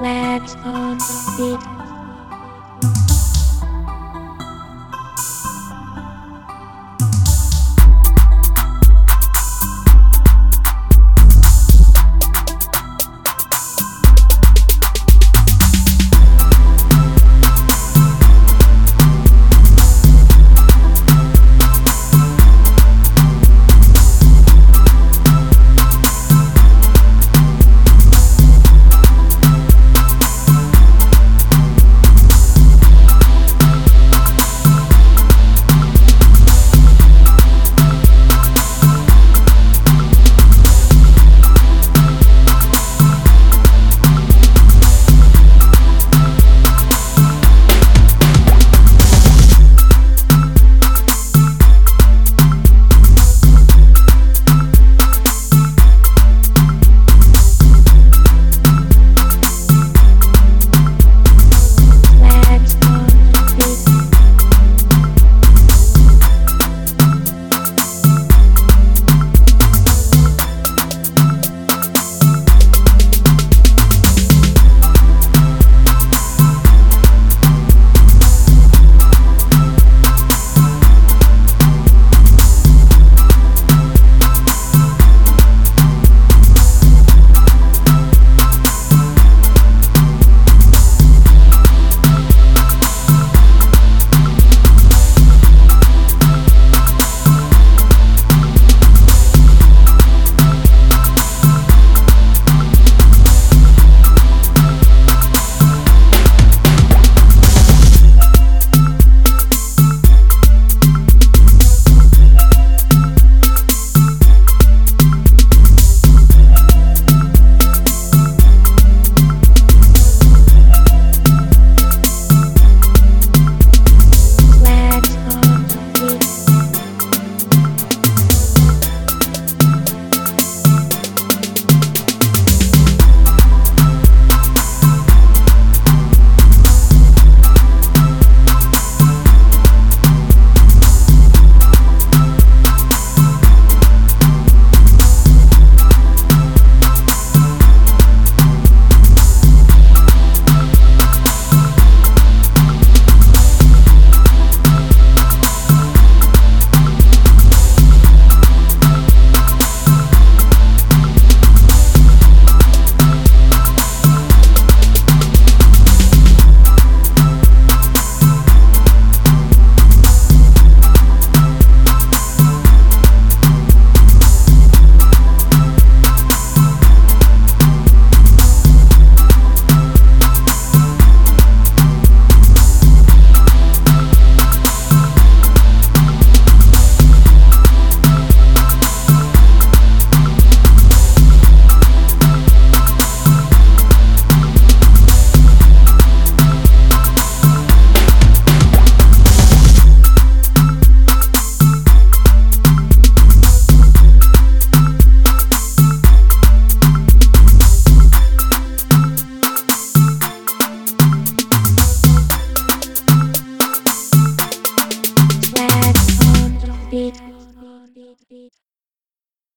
Labs on the beat.